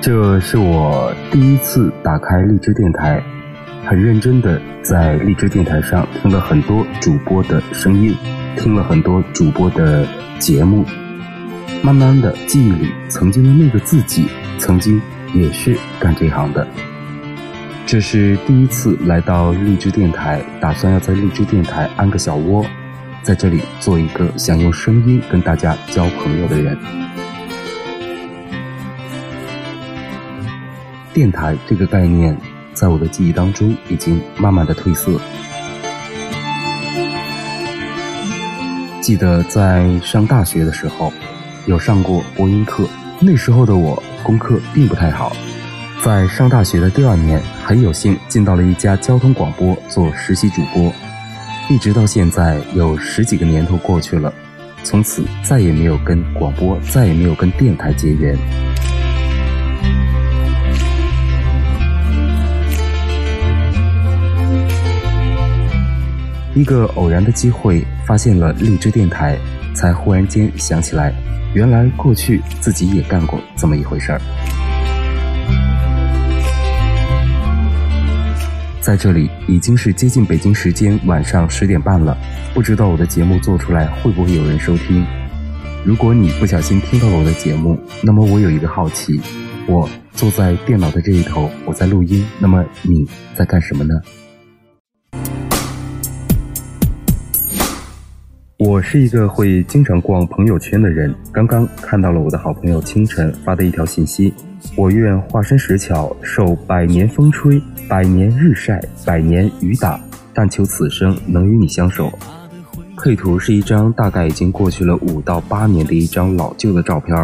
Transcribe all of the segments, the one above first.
这是我第一次打开荔枝电台，很认真的在荔枝电台上听了很多主播的声音，听了很多主播的节目，慢慢的记忆里曾经的那个自己，曾经也是干这行的。这是第一次来到荔枝电台，打算要在荔枝电台安个小窝，在这里做一个想用声音跟大家交朋友的人。电台这个概念，在我的记忆当中已经慢慢的褪色。记得在上大学的时候，有上过播音课，那时候的我功课并不太好。在上大学的第二年，很有幸进到了一家交通广播做实习主播，一直到现在有十几个年头过去了，从此再也没有跟广播，再也没有跟电台结缘。一个偶然的机会，发现了荔枝电台，才忽然间想起来，原来过去自己也干过这么一回事儿。在这里已经是接近北京时间晚上十点半了，不知道我的节目做出来会不会有人收听？如果你不小心听到了我的节目，那么我有一个好奇：我坐在电脑的这一头，我在录音，那么你在干什么呢？我是一个会经常逛朋友圈的人。刚刚看到了我的好朋友清晨发的一条信息：“我愿化身石桥，受百年风吹，百年日晒，百年雨打，但求此生能与你相守。”配图是一张大概已经过去了五到八年的一张老旧的照片。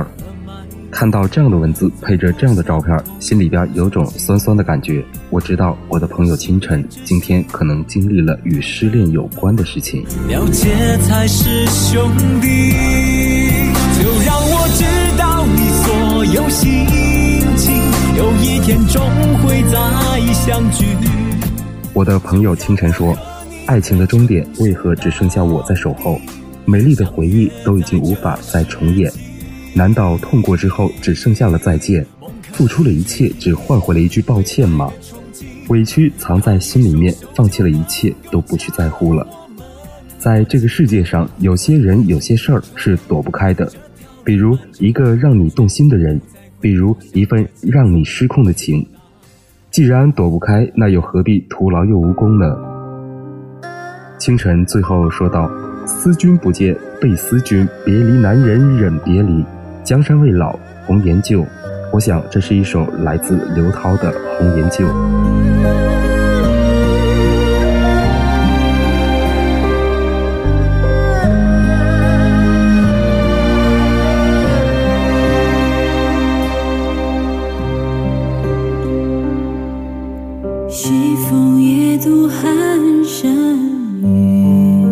看到这样的文字配着这样的照片，心里边有种酸酸的感觉。我知道我的朋友清晨今天可能经历了与失恋有关的事情。了解才是兄弟，就让我知道你所有心情，有一天终会再相聚。我的朋友清晨说：“爱情的终点为何只剩下我在守候？美丽的回忆都已经无法再重演。”难道痛过之后只剩下了再见？付出了一切只换回了一句抱歉吗？委屈藏在心里面，放弃了一切都不去在乎了。在这个世界上，有些人有些事儿是躲不开的，比如一个让你动心的人，比如一份让你失控的情。既然躲不开，那又何必徒劳又无功呢？清晨最后说道：“思君不见，被思君，别离难人忍别离。”江山未老，红颜旧。我想，这是一首来自刘涛的《红颜旧》。西风夜渡寒山雨，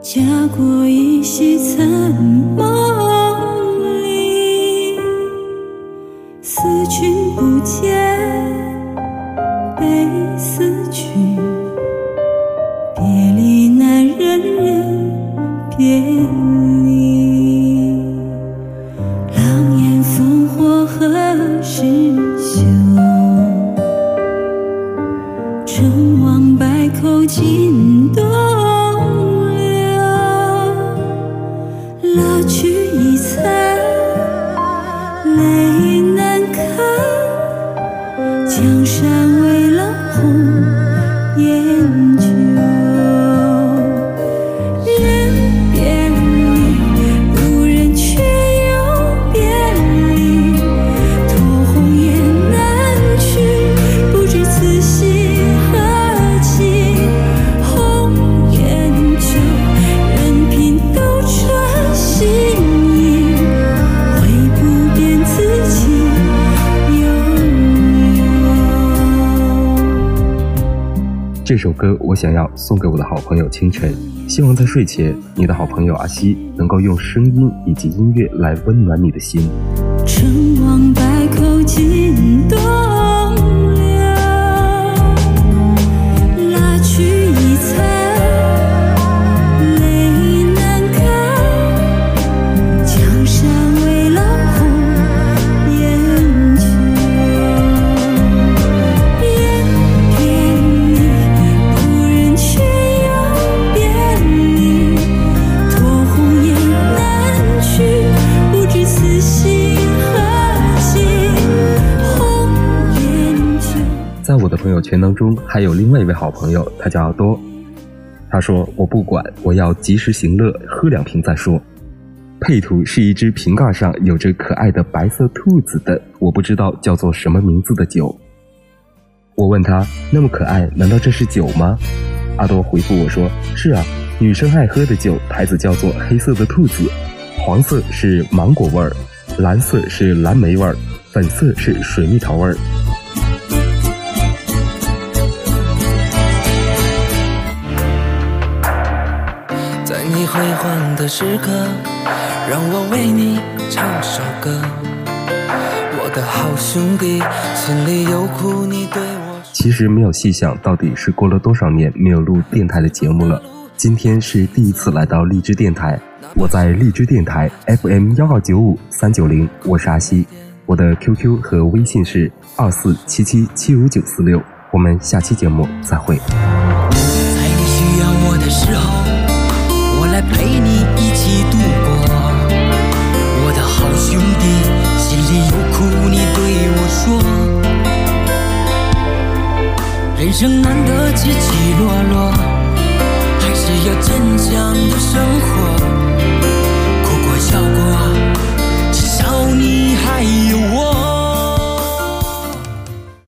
家国依稀残。泪思曲别离难忍忍别离狼烟烽火何时休？成王败寇尽东流蜡炬已残泪难干江山未红颜这首歌我想要送给我的好朋友清晨，希望在睡前，你的好朋友阿西能够用声音以及音乐来温暖你的心。百口在我的朋友圈当中还有另外一位好朋友，他叫阿多。他说：“我不管，我要及时行乐，喝两瓶再说。”配图是一只瓶盖上有着可爱的白色兔子的，我不知道叫做什么名字的酒。我问他：“那么可爱，难道这是酒吗？”阿多回复我说：“是啊，女生爱喝的酒，牌子叫做黑色的兔子，黄色是芒果味儿，蓝色是蓝莓味儿，粉色是水蜜桃味儿。”辉煌的时刻，让我为你唱首歌。我的好兄弟，心里有苦你对我。其实没有细想，到底是过了多少年没有录电台的节目了。今天是第一次来到荔枝电台，我在荔枝电台 FM 幺二九五三九零，我是阿西，我的 QQ 和微信是二四七七七五九四六，我们下期节目再会。陪你一起度过，我的好兄弟，心里有苦你对我说。人生难得起起落落，还是要坚强的生活。哭过笑过，至少你还有我。